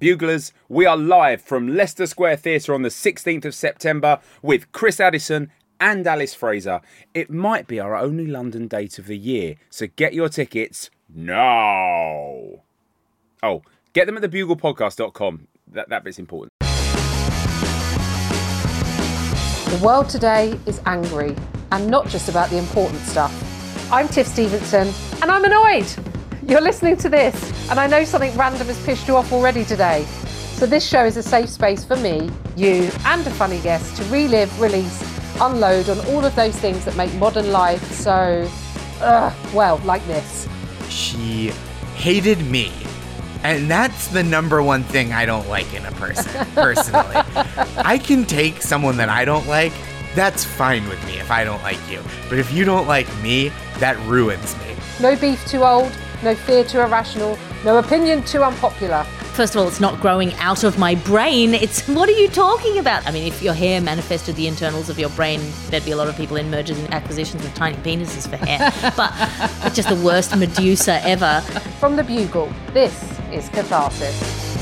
Buglers, we are live from Leicester Square Theatre on the 16th of September with Chris Addison and Alice Fraser. It might be our only London date of the year, so get your tickets now. Oh, get them at thebuglepodcast.com. That, that bit's important. The world today is angry, and not just about the important stuff. I'm Tiff Stevenson, and I'm annoyed. You're listening to this, and I know something random has pissed you off already today. So, this show is a safe space for me, you, and a funny guest to relive, release, unload on all of those things that make modern life so, uh, well, like this. She hated me. And that's the number one thing I don't like in a person, personally. I can take someone that I don't like, that's fine with me if I don't like you. But if you don't like me, that ruins me. No beef too old, no fear too irrational, no opinion too unpopular. First of all, it's not growing out of my brain. It's what are you talking about? I mean, if your hair manifested the internals of your brain, there'd be a lot of people in mergers and acquisitions with tiny penises for hair. but it's just the worst Medusa ever. From the Bugle, this is Catharsis.